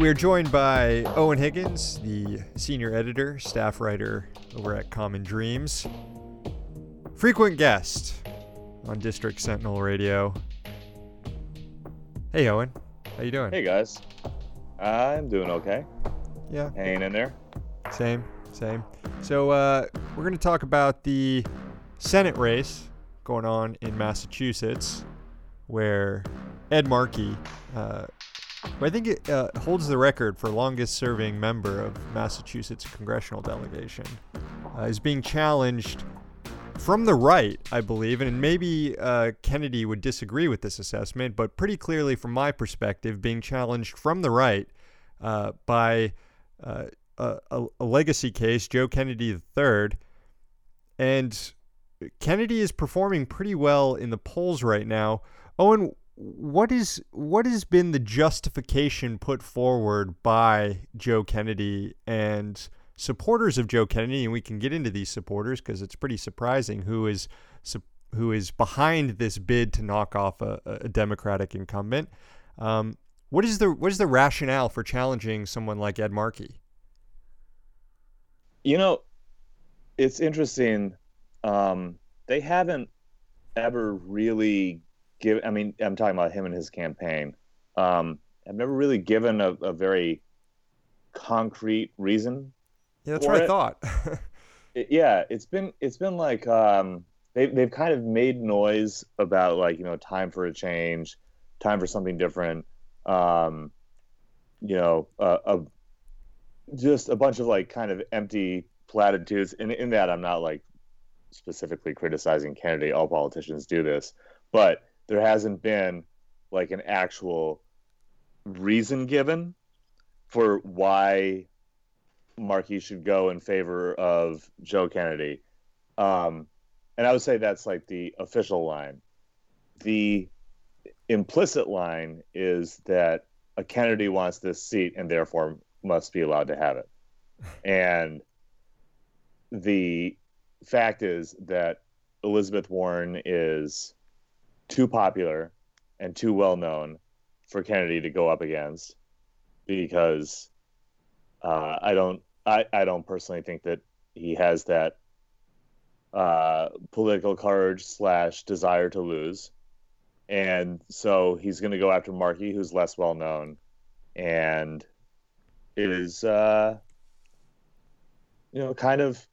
right, we are joined by Eoin Higgins, the senior editor, staff writer over at Common Dreams, frequent guest on District Sentinel Radio. Hey, Eoin, how you doing? Hey guys, I'm doing okay. Yeah, Hanging in there. same, same. So uh, we're going to talk about the Senate race going on in Massachusetts, where Ed Markey, uh, I think it uh, holds the record for longest serving member of Massachusetts congressional delegation, uh, is being challenged from the right, I believe, and maybe uh, Kennedy would disagree with this assessment, but pretty clearly, from my perspective, being challenged from the right uh, by uh, a, a, a legacy case, Joe Kennedy III, and Kennedy is performing pretty well in the polls right now. Eoin, what is what has been the justification put forward by Joe Kennedy and supporters of Joe Kennedy? And we can get into these supporters because it's pretty surprising who is who is behind this bid to knock off a, a Democratic incumbent. Um, what is the what is the rationale for challenging someone like Ed Markey? You know, it's interesting. Um, they haven't ever really given. I mean, I'm talking about him and his campaign. Um, I've never really given a, a very concrete reason. Yeah, that's what I thought. It- yeah, it's been it's been like um, they they've kind of made noise about like you know time for a change, time for something different. Um, you know, uh, a just a bunch of like kind of empty platitudes. And in that, I'm not like specifically criticizing Kennedy. All politicians do this, but there hasn't been like an actual reason given for why Markey should go in favor of Joe Kennedy. Um, and I would say that's like the official line. The implicit line is that a Kennedy wants this seat and therefore must be allowed to have it. And the fact is that Elizabeth Warren is too popular and too well known for Kennedy to go up against because uh, I don't I, I don't personally think that he has that uh, political courage slash desire to lose. And so he's going to go after Markey, who's less well known and is, uh, you know, kind of,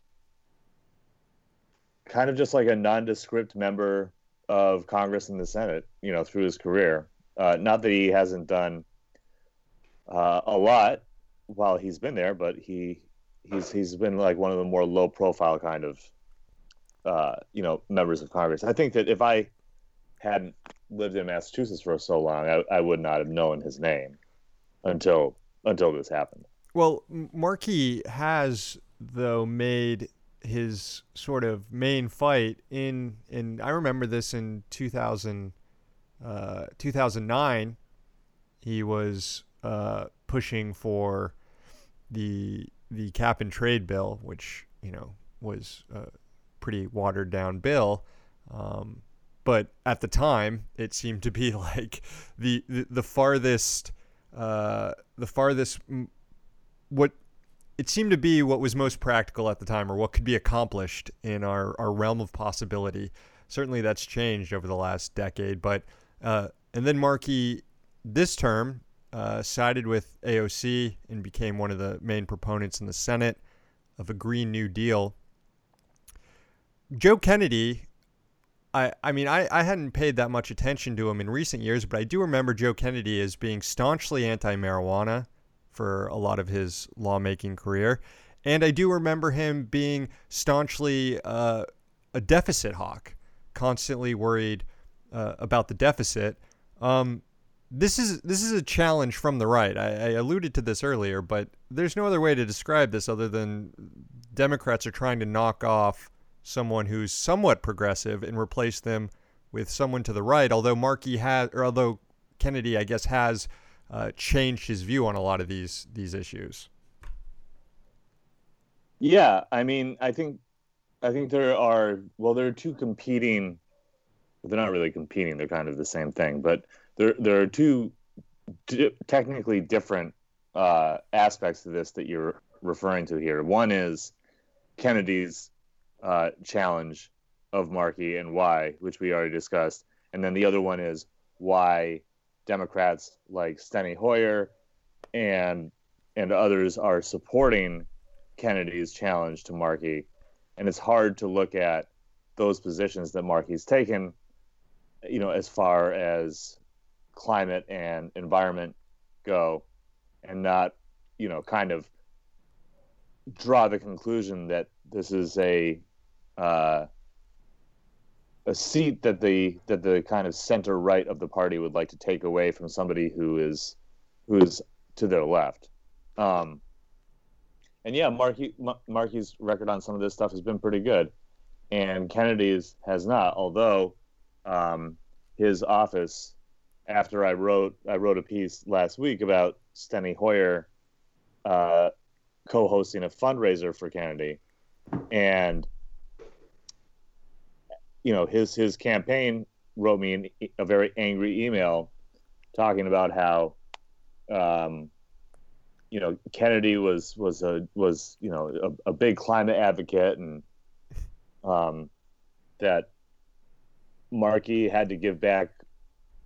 kind of just like a nondescript member of Congress and the Senate, you know, through his career. Uh, not that he hasn't done uh, a lot while he's been there, but he he's he's been like one of the more low profile kind of uh, you know members of Congress. I think that if I hadn't lived in Massachusetts for so long, I, I would not have known his name until until this happened. Well, Markey has though made his sort of main fight in in I remember this in 2000 uh, 2009 he was uh, pushing for the the cap and trade bill which you know was a pretty watered down bill. Um, but at the time it seemed to be like the the, the farthest uh, the farthest what it seemed to be what was most practical at the time or what could be accomplished in our, our realm of possibility. Certainly that's changed over the last decade. But uh, and then Markey this term uh, sided with AOC and became one of the main proponents in the Senate of a Green New Deal. Joe Kennedy, I, I mean, I, I hadn't paid that much attention to him in recent years, but I do remember Joe Kennedy as being staunchly anti marijuana for a lot of his lawmaking career. And I do remember him being staunchly uh, a deficit hawk, constantly worried uh, about the deficit. Um, this is this is a challenge from the right. I, I alluded to this earlier, but there's no other way to describe this other than Democrats are trying to knock off someone who's somewhat progressive and replace them with someone to the right. Although Markey has, or although Kennedy, I guess, has uh, changed his view on a lot of these these issues. Yeah, I mean, I think I think there are well, there are two competing. They're not really competing; they're kind of the same thing. But there there are two di- technically different uh, aspects of this that you're referring to here. One is Kennedy's uh, challenge of Markey and why, which we already discussed, and then the other one is why Democrats like Steny Hoyer and and others are supporting Kennedy's challenge to Markey, and it's hard to look at those positions that Markey's taken, you know, as far as climate and environment go, and not, you know, kind of draw the conclusion that this is a uh, a seat that the that the kind of center right of the party would like to take away from somebody who is who is to their left. Um, and yeah, Markey Markey's record on some of this stuff has been pretty good, and Kennedy's has not. Although um, his office, after I wrote I wrote a piece last week about Steny Hoyer uh, co-hosting a fundraiser for Kennedy, and you know his his campaign wrote me an, a very angry email talking about how um, you know Kennedy was was a was you know a, a big climate advocate and um, that Markey had to give back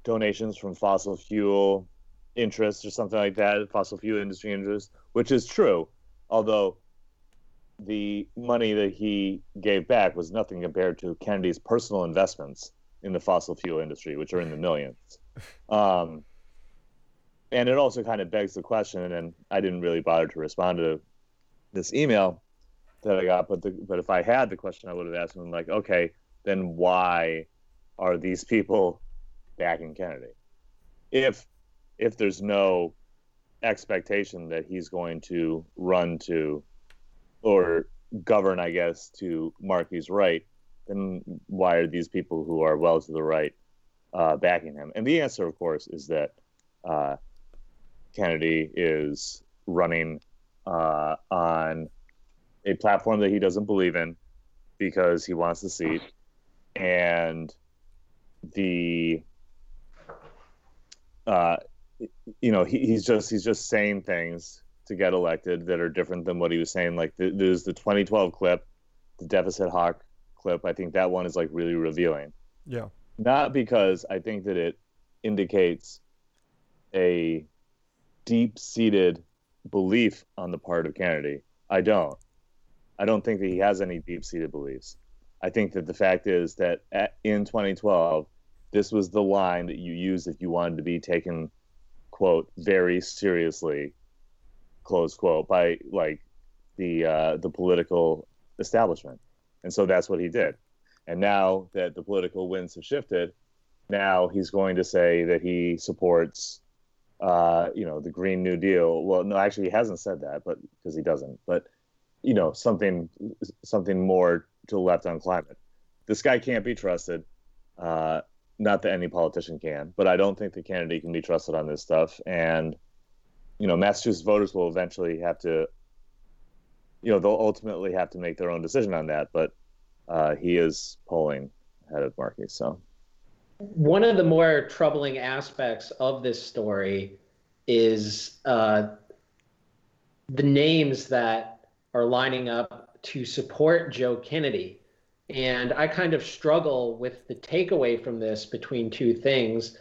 donations from fossil fuel interests or something like that, fossil fuel industry interests, which is true. Although the money that he gave back was nothing compared to Kennedy's personal investments in the fossil fuel industry, which are in the millions. Um, and it also kind of begs the question, and I didn't really bother to respond to this email that I got, but the, but if I had the question, I would have asked him like, okay, then why are these people backing Kennedy? If if there's no expectation that he's going to run to or govern, I guess, to Markey's right, then why are these people who are well to the right uh, backing him? And the answer, of course, is that uh, Kennedy is running uh, on a platform that he doesn't believe in because he wants the seat, and the uh, you know he, he's just he's just saying things to get elected that are different than what he was saying. Like the, there's the 2012 clip, the deficit hawk clip. I think that one is like really revealing. Yeah. Not because I think that it indicates a deep seated belief on the part of Kennedy. I don't. I don't think that he has any deep seated beliefs. I think that the fact is that at, in 2012, this was the line that you used if you wanted to be taken, quote, very seriously, close quote, by like the uh, the political establishment, and so that's what he did. And now that the political winds have shifted, now he's going to say that he supports uh, you know, the Green New Deal. Well, no, actually, he hasn't said that, but because he doesn't. But you know, something something more to the left on climate. This guy can't be trusted. Uh, not that any politician can, but I don't think the candidate can be trusted on this stuff. And you know, Massachusetts voters will eventually have to, you know, they'll ultimately have to make their own decision on that. But uh, he is polling ahead of Markey, so one of the more troubling aspects of this story is uh, the names that are lining up to support Joe Kennedy. And I kind of struggle with the takeaway from this between two things.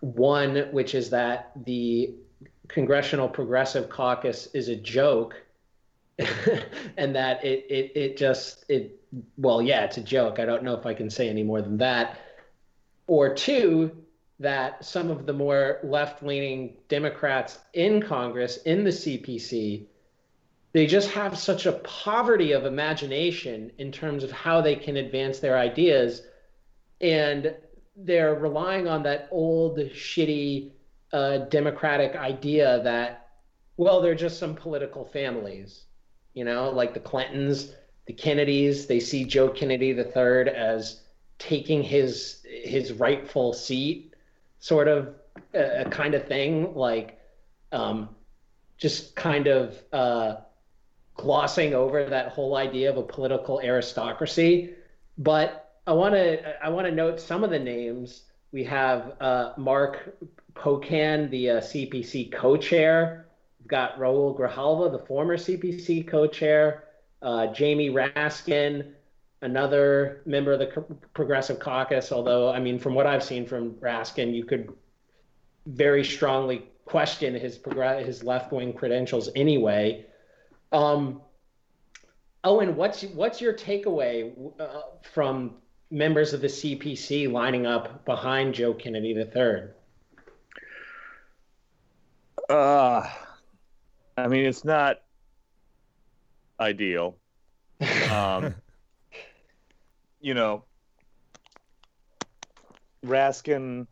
One, which is that the Congressional Progressive Caucus is a joke, and that it, it, it just, it, well, yeah, it's a joke. I don't know if I can say any more than that or two, that some of the more left leaning Democrats in Congress, in the CPC, they just have such a poverty of imagination in terms of how they can advance their ideas. And they're relying on that old, shitty uh, Democratic idea that, well, they're just some political families, you know, like the Clintons, the Kennedys. They see Joe Kennedy III as taking his his rightful seat, sort of a, a kind of thing, like um, just kind of uh, glossing over that whole idea of a political aristocracy. But I want to I want to note some of the names. We have uh, Mark Pocan, the uh, CPC co-chair, We've got Raul Grijalva, the former CPC co-chair, uh, Jamie Raskin, another member of the Progressive Caucus. Although, I mean, from what I've seen from Raskin, you could very strongly question his his left wing credentials anyway. Um, Eoin, what's what's your takeaway uh, from members of the CPC lining up behind Joe Kennedy III? Uh, I mean, it's not ideal. Um, you know, Raskin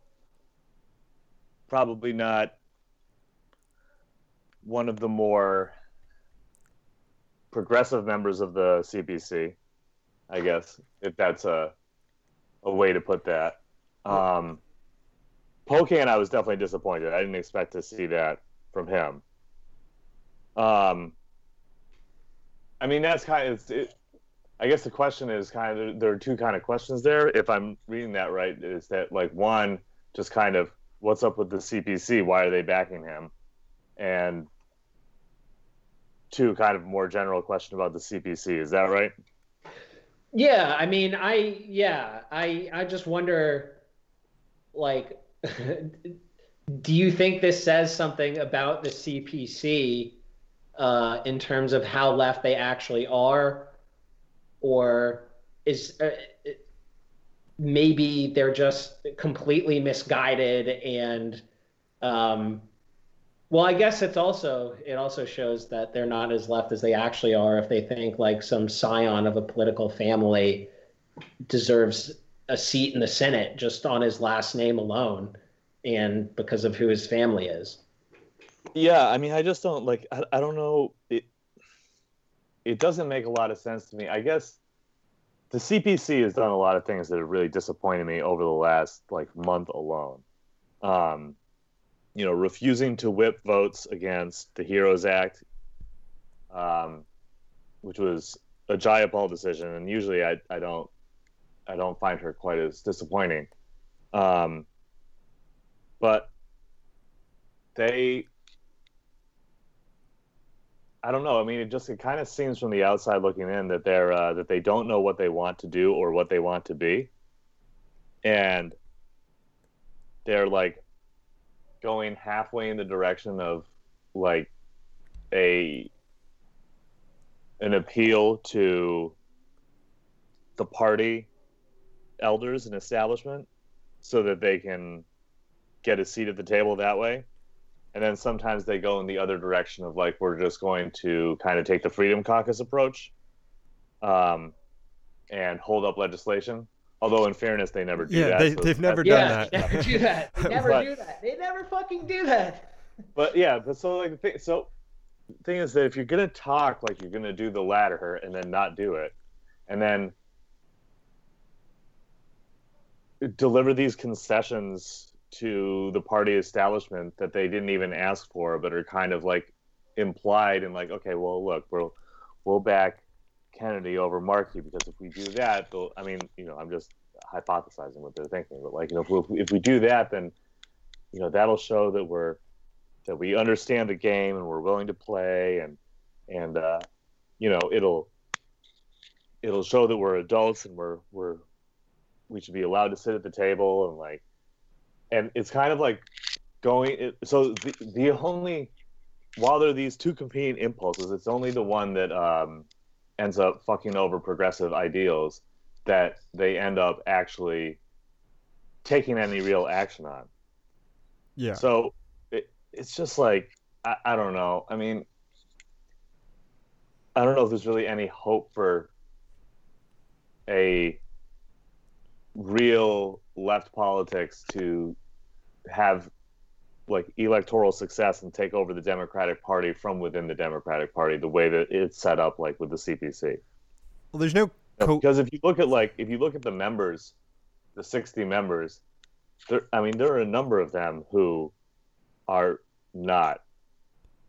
probably not one of the more progressive members of the CPC, I guess, if that's a a way to put that. Um, Pocan, I was definitely disappointed. I didn't expect to see that from him. Um, I mean, that's kind of. It, I guess the question is kind of there are two kind of questions there. If I'm reading that right, is that like one, just kind of what's up with the CPC? Why are they backing him? And two, kind of more general question about the CPC. Is that right? Yeah, I mean, I yeah, I I just wonder, like, do you think this says something about the CPC uh, in terms of how left they actually are, or is uh, maybe they're just completely misguided and um, well, I guess it's also it also shows that they're not as left as they actually are if they think like some scion of a political family deserves a seat in the Senate just on his last name alone and because of who his family is. Yeah, I mean, I just don't like. I, I don't know. It it doesn't make a lot of sense to me. I guess the CPC has done a lot of things that have really disappointed me over the last like month alone. Um, you know, refusing to whip votes against the HEROES Act, um, which was a Jayapal decision, and usually I, I don't I don't find her quite as disappointing. Um, but they I don't know. I mean, it just it kind of seems from the outside looking in that they're uh, that they don't know what they want to do or what they want to be, and they're like going halfway in the direction of like a an appeal to the party elders and establishment so that they can get a seat at the table that way. And then sometimes they go in the other direction of like we're just going to kind of take the freedom caucus approach um, and hold up legislation Although in fairness, they never do yeah, that. they, so they've never yeah, done that. never do that. They never But- do that. They never fucking do that. But yeah, but so like the thing, so the thing is that if you're gonna talk like you're gonna do the latter and then not do it, and then deliver these concessions to the party establishment that they didn't even ask for, but are kind of like implied and like, okay, well, look, we'll we'll back Kennedy over Markey because if we do that. I mean, you know, I'm just hypothesizing what they're thinking, but like, you know, if we, if we do that, then you know that'll show that we're that we understand the game and we're willing to play and and uh, you know it'll it'll show that we're adults and we're we're we should be allowed to sit at the table and like and it's kind of like going it, so the, the only while there are these two competing impulses it's only the one that um, ends up fucking over progressive ideals that they end up actually taking any real action on Yeah. so it, it's just like I, I don't know. I mean, I don't know if there's really any hope for a real left politics to have like electoral success and take over the Democratic Party from within the Democratic Party the way that it's set up like with the CPC. Well, there's no co- Because if you look at like if you look at the members, the 60 members, there I mean there are a number of them who are not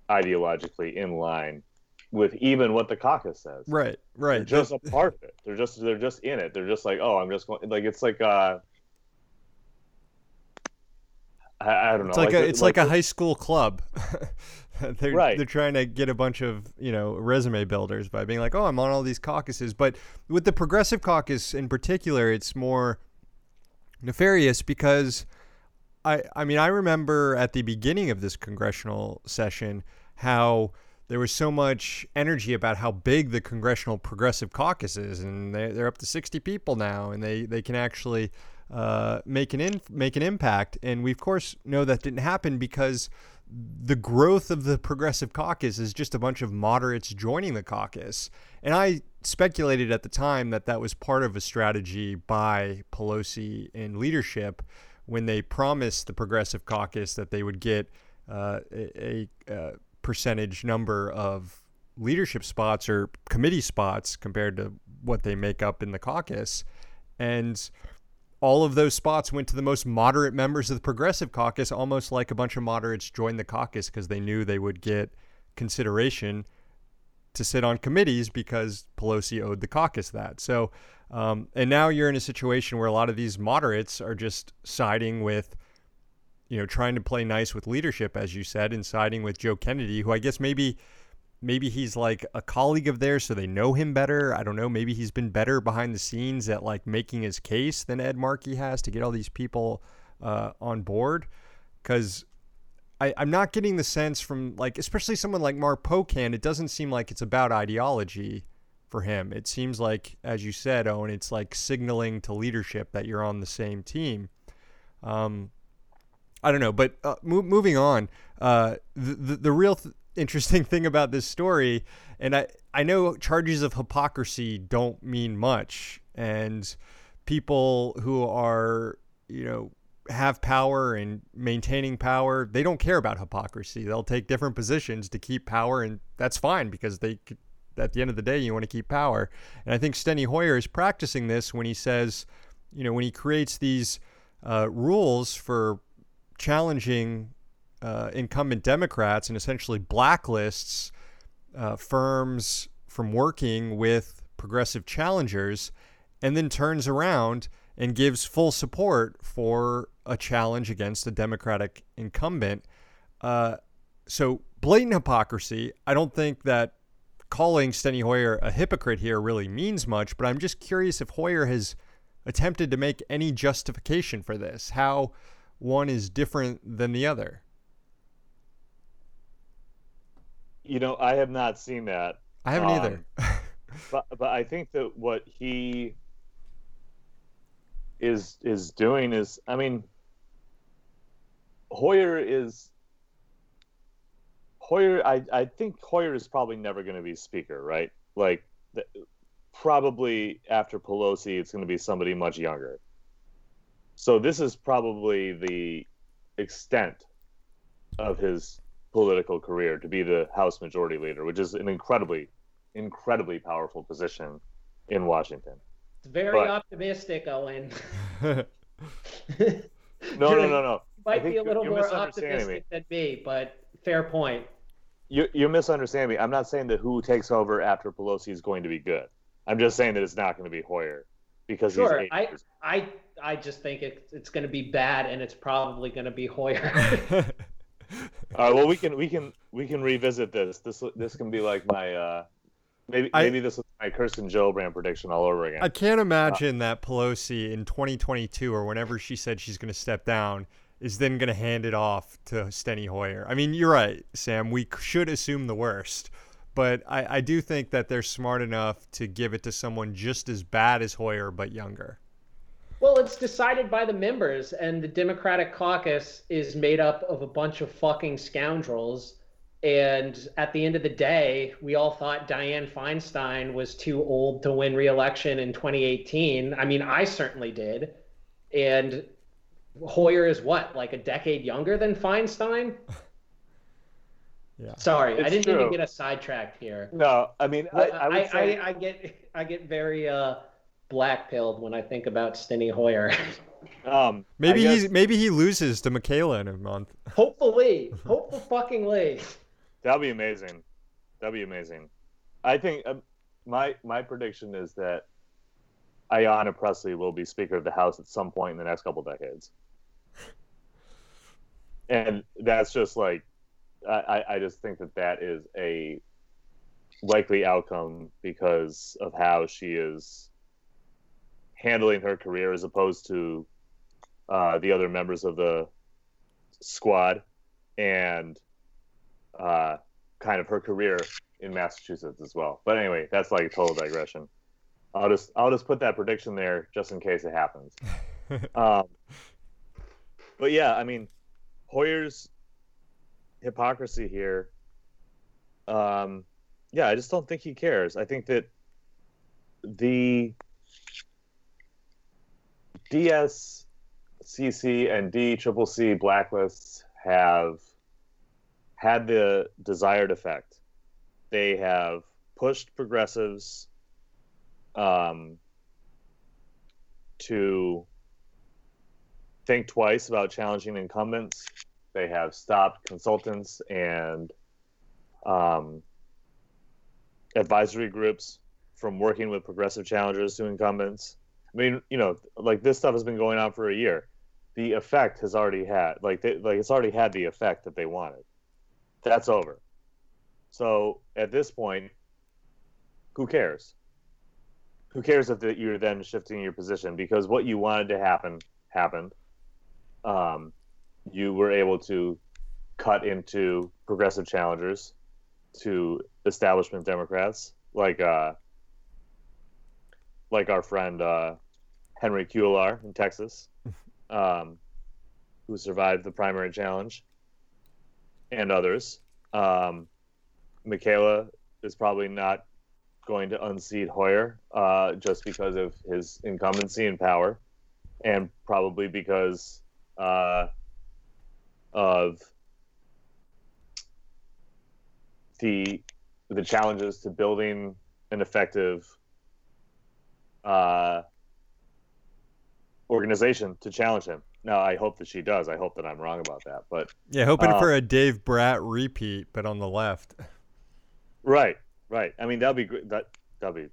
ideologically in line with even what the caucus says. right, They're right. just a part of it. They're just they're just in it. They're just like, "Oh, I'm just going like it's like uh I, I don't know. It's like, a the- it's like, a high school club. they're Right. they're trying to get a bunch of you know resume builders by being like, oh, I'm on all these caucuses. But with the Progressive Caucus in particular, it's more nefarious because I I mean I remember at the beginning of this congressional session how there was so much energy about how big the Congressional Progressive Caucus is, and they, they're up to 60 people now, and they, they can actually uh, make an in, make an impact. And we of course know that didn't happen because the growth of the Progressive Caucus is just a bunch of moderates joining the caucus. And I speculated at the time that that was part of a strategy by Pelosi and leadership when they promised the Progressive Caucus that they would get uh, a, a, a percentage number of leadership spots or committee spots compared to what they make up in the caucus. And all of those spots went to the most moderate members of the Progressive Caucus, almost like a bunch of moderates joined the caucus because they knew they would get consideration to sit on committees because Pelosi owed the caucus that. So, um, and now you're in a situation where a lot of these moderates are just siding with, you know, trying to play nice with leadership, as you said, and siding with Joe Kennedy, who I guess maybe maybe he's like a colleague of theirs so they know him better. I don't know maybe he's been better behind the scenes at like making his case than ed markey has to get all these people uh, on board. Because i'm not getting the sense from like especially someone like mark pocan it doesn't seem like it's about ideology for him. It seems like as you said Eoin it's like signaling to leadership that you're on the same team. Um, I don't know, but uh, mo- moving on, uh, the, the the real th- interesting thing about this story, and I I know charges of hypocrisy don't mean much, and people who are you know have power and maintaining power, they don't care about hypocrisy. They'll take different positions to keep power, and that's fine because they. At the end of the day, you want to keep power, and I think Steny Hoyer is practicing this when he says, you know, when he creates these uh, rules for challenging uh, incumbent Democrats and essentially blacklists uh, firms from working with progressive challengers, and then turns around and gives full support for a challenge against a Democratic incumbent. Uh, so blatant hypocrisy. I don't think that calling Steny Hoyer a hypocrite here really means much, but I'm just curious if Hoyer has attempted to make any justification for this. How one is different than the other. You know, I have not seen that. I haven't Um, either. but but I think that what he is is doing is I mean Hoyer is Hoyer I I think Hoyer is probably never going to be speaker, right? Like the, probably after Pelosi it's going to be somebody much younger. So this is probably the extent of his political career to be the House Majority Leader, which is an incredibly incredibly powerful position in Washington. It's very But- optimistic, Eoin. No, no, no, no. Might be a little you're more misunderstanding optimistic than me, but fair point. You you misunderstand me. I'm not saying that who takes over after Pelosi is going to be good. I'm just saying that it's not going to be Hoyer because Sure, he's I- I I just think it, it's going to be bad, and it's probably going to be Hoyer. All right, well we can we can we can revisit this. This this can be like my uh maybe I- maybe this is my Kirsten Gillibrand prediction all over again. I can't imagine that Pelosi in 2022 or whenever she said she's going to step down is then going to hand it off to Steny Hoyer. I mean, you're right, Sam. We should assume the worst, but I, I do think that they're smart enough to give it to someone just as bad as Hoyer but younger. Well, it's decided by the members, and the Democratic caucus is made up of a bunch of fucking scoundrels. And at the end of the day, we all thought Dianne Feinstein was too old to win re-election in 2018. I mean, I certainly did. And Hoyer is what, like a decade younger than Feinstein? Yeah. Sorry, I didn't mean to get us sidetracked here. no, I mean I, I I, say I, I get I get very uh, black pilled when I think about Steny Hoyer. um Maybe I he's maybe he loses to Mckayla in a month. Hopefully, hopeful fucking Lee. that'd be amazing. That'd be amazing. I think um, my my prediction is that Ayanna Presley will be Speaker of the House at some point in the next couple decades. And that's just like I, I just think that that is a likely outcome because of how she is handling her career as opposed to uh, the other members of the squad and uh, kind of her career in Massachusetts as well. But anyway, that's like a total digression. I'll just I'll just put that prediction there just in case it happens. um, but yeah, I mean, Hoyer's hypocrisy here. Um, yeah, I just don't think he cares. I think that the DSCC and DCCC blacklists have had the desired effect. They have pushed progressives um, to think twice about challenging incumbents. They have stopped consultants and um, advisory groups from working with progressive challengers to incumbents. I mean, you know, like this stuff has been going on for a year. The effect has already had, like, they, like it's already had the effect that they wanted. That's over. So at this point, who cares? Who cares if the, you're then shifting your position because what you wanted to happen happened. Um, you were able to cut into progressive challengers to establishment Democrats, like uh, like our friend uh, Henry Cuellar in Texas, um, who survived the primary challenge, and others. Um, Mckayla is probably not going to unseat Hoyer uh, just because of his incumbency and power, and probably because uh, of the the challenges to building an effective uh, organization to challenge him. Now, I hope that she does. I hope that I'm wrong about that. But yeah, hoping uh, for a Dave Brat repeat, but on the left. Right, right. I mean, that'd be great. That that'd be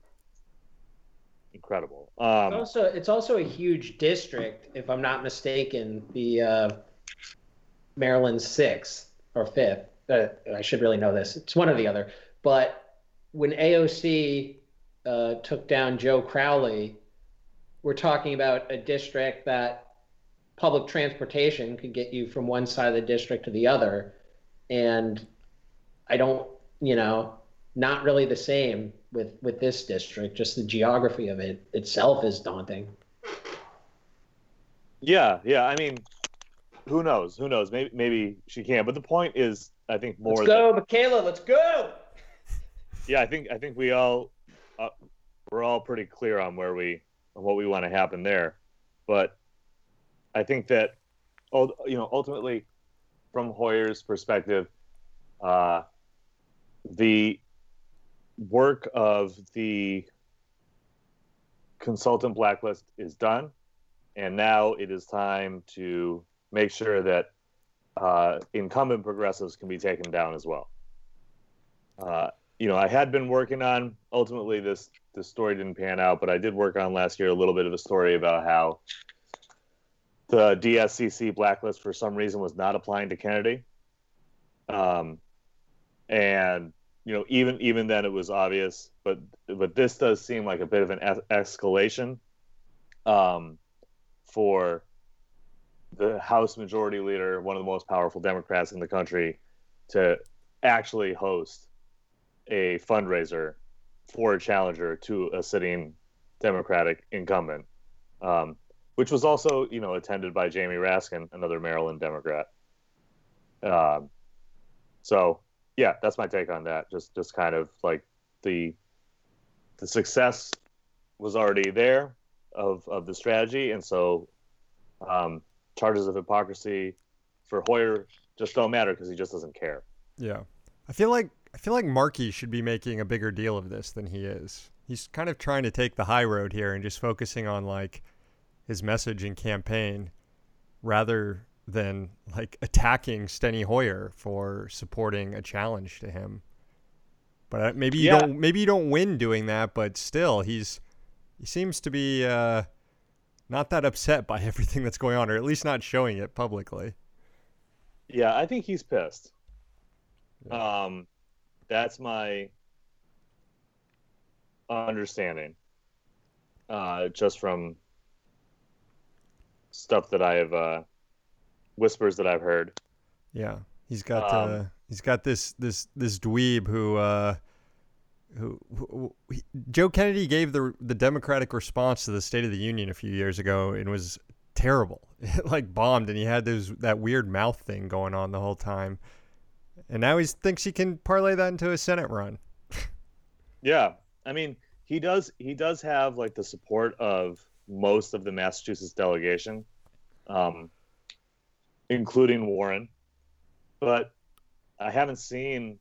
incredible. Um, it's also, it's also a huge district, if I'm not mistaken. The uh, Maryland sixth or fifth. Uh, I should really know this. It's one or the other. But when AOC uh, took down Joe Crowley, we're talking about a district that public transportation could get you from one side of the district to the other. And I don't, you know, not really the same with with this district. Just the geography of it itself is daunting. Yeah, yeah. I mean, who knows? Who knows? Maybe maybe she can. But the point is, I think more. Let's go, Mckayla. Let's go. Yeah, I think I think we all uh, we're all pretty clear on where we on what we want to happen there, but I think that you know ultimately, from Hoyer's perspective, uh, the work of the consultant blacklist is done, and now it is time to make sure that uh, incumbent progressives can be taken down as well. Uh, you know, I had been working on ultimately this this story didn't pan out, but I did work on last year a little bit of a story about how the DSCC blacklist for some reason was not applying to Kennedy. Um, and you know, even even then it was obvious, but but this does seem like a bit of an es- escalation um, for the House Majority Leader, one of the most powerful Democrats in the country, to actually host a fundraiser for a challenger to a sitting Democratic incumbent, um, which was also, you know, attended by Jamie Raskin, another Maryland Democrat. Um, so, yeah, that's my take on that. Just, just kind of like the the success was already there of of the strategy, and so um, charges of hypocrisy for Hoyer just don't matter because he just doesn't care. Yeah, I feel like I feel like Markey should be making a bigger deal of this than he is. He's kind of trying to take the high road here and just focusing on like his message and campaign rather than like attacking Steny Hoyer for supporting a challenge to him. But uh, maybe you yeah. don't maybe you don't win doing that, but still he's he seems to be uh, not that upset by everything that's going on, or at least not showing it publicly. Yeah, I think he's pissed. Yeah. Um, that's my understanding. Uh, just from stuff that I have, uh, whispers that I've heard. Yeah, he's got um, uh, he's got this this this dweeb who uh, who, who he, Joe Kennedy gave the the Democratic response to the State of the Union a few years ago and was terrible. It like bombed, and he had those that weird mouth thing going on the whole time. And now he thinks he can parlay that into a Senate run. yeah, I mean, he does. He does have like the support of most of the Massachusetts delegation, um, including Warren. But I haven't seen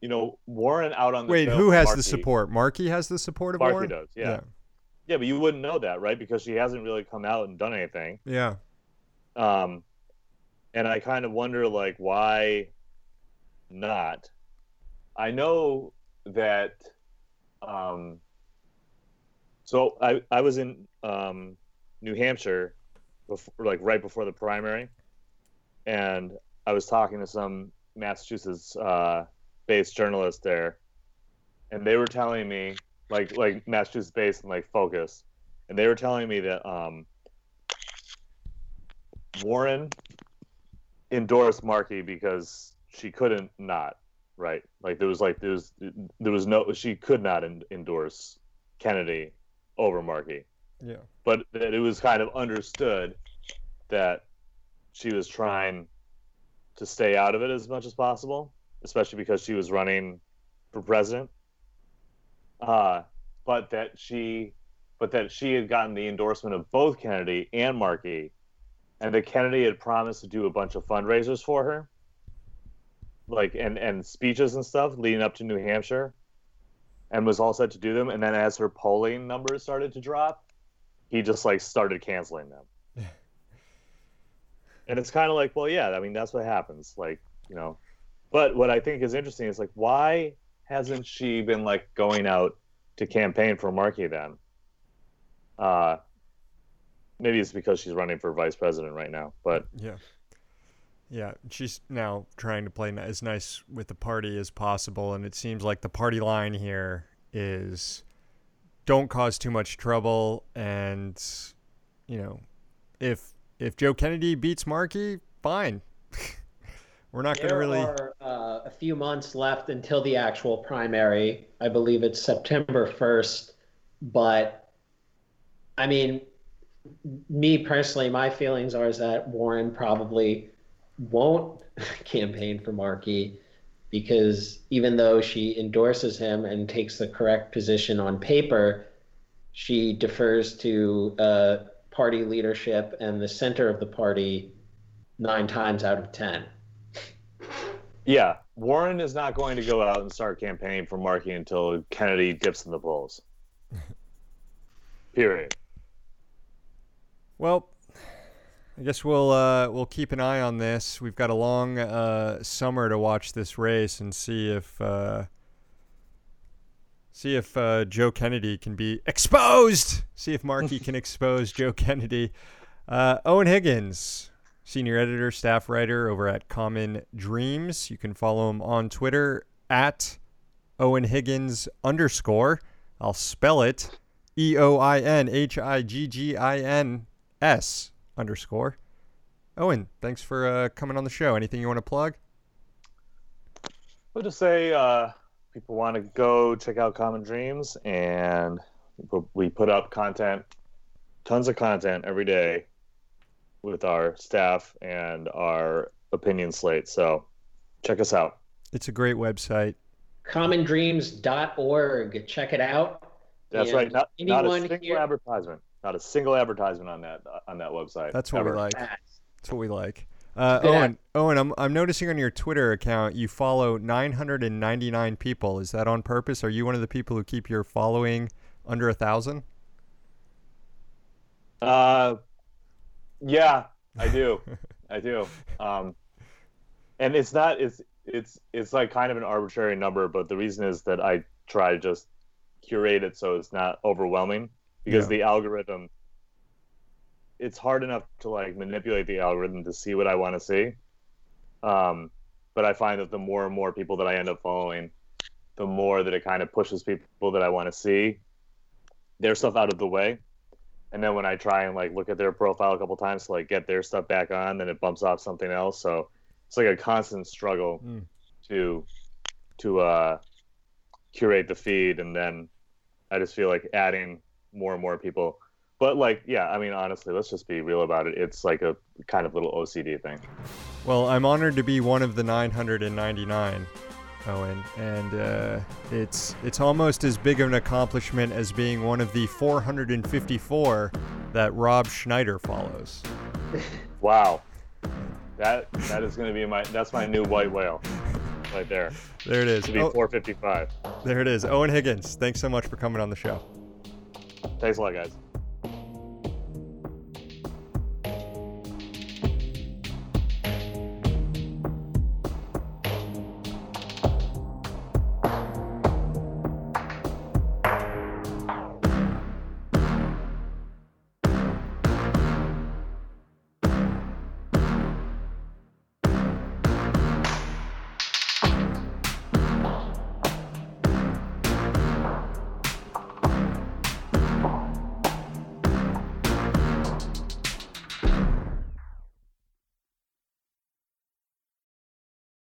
you know, Warren out on the Wait, who has Markey. the support? Markey has the support of Markey Warren? does, yeah. yeah. yeah. but you wouldn't know that, right? Because she hasn't really come out and done anything. Yeah. Um and I kind of wonder like why not. I know that um so I I was in um New Hampshire before like right before the primary. And I was talking to some Massachusetts uh based journalist there, and they were telling me like like Massachusetts based and like Focus, and they were telling me that um, Warren endorsed Markey because she couldn't not right like there was like there was there was no she could not in, endorse Kennedy over Markey. Yeah. But that it was kind of understood that she was trying to stay out of it as much as possible especially because she was running for president. Uh, but that she, but that she had gotten the endorsement of both Kennedy and Markey, and that Kennedy had promised to do a bunch of fundraisers for her, like and and speeches and stuff leading up to New Hampshire, and was all set to do them. And then as her polling numbers started to drop, he just like started canceling them. and it's kind of like, well, yeah, I mean that's what happens. Like you know, but what I think is interesting is like, why hasn't she been like going out to campaign for Markey then? Uh, maybe it's because she's running for vice president right now. But yeah, yeah, she's now trying to play as nice with the party as possible, and it seems like the party line here is don't cause too much trouble, and you know, if if Joe Kennedy beats Markey, fine. We're not going to really. There are uh, a few months left until the actual primary. I believe it's September 1st. But I mean, me personally, my feelings are is that Warren probably won't campaign for Markey because even though she endorses him and takes the correct position on paper, she defers to uh, party leadership and the center of the party nine times out of ten. Yeah, Warren is not going to go out and start campaigning for Markey until Kennedy dips in the polls. Period. Well, I guess we'll uh, we'll keep an eye on this. We've got a long uh, summer to watch this race and see if uh, see if uh, Joe Kennedy can be exposed. See if Markey can expose Joe Kennedy. Uh, Eoin Higgins, senior editor, staff writer over at Common Dreams. You can follow him on Twitter at Eoin Higgins underscore. I'll spell it E O I N H I G G I N S underscore. Eoin, thanks for uh, coming on the show. Anything you want to plug? I'll just say uh, people want to go check out Common Dreams, and we put up content, tons of content every day with our staff and our opinion slate. So check us out. It's a great website. Commondreams.org. Check it out. That's and right. Not, not, a single here... advertisement. Not a single advertisement on that on that website. That's what ever. we like. That's what we like. Uh, Eoin, Eoin, I'm I'm noticing on your Twitter account you follow 999 people. Is that on purpose? Are you one of the people who keep your following under a thousand? Uh, yeah, I do. I do. Um, and it's not it's it's it's like kind of an arbitrary number, but the reason is that I try to just curate it so it's not overwhelming because yeah. the algorithm it's hard enough to like manipulate the algorithm to see what I want to see. Um, but I find that the more and more people that I end up following, the more that it kind of pushes people that I want to see their stuff out of the way. And then when I try and like look at their profile a couple times to like get their stuff back on, then it bumps off something else. So it's like a constant struggle Mm. to to uh, curate the feed, and then I just feel like adding more and more people. But like, yeah, I mean, honestly, let's just be real about it. It's like a kind of little OCD thing. Well, I'm honored to be one of the 999, Eoin, and uh, it's it's almost as big of an accomplishment as being one of the 454 that Rob Schneider follows. Wow, that that is going to be my that's my new white whale, right there. There it is. To be Oh, 455. there it is. Eoin Higgins, thanks so much for coming on the show. Thanks a lot, guys.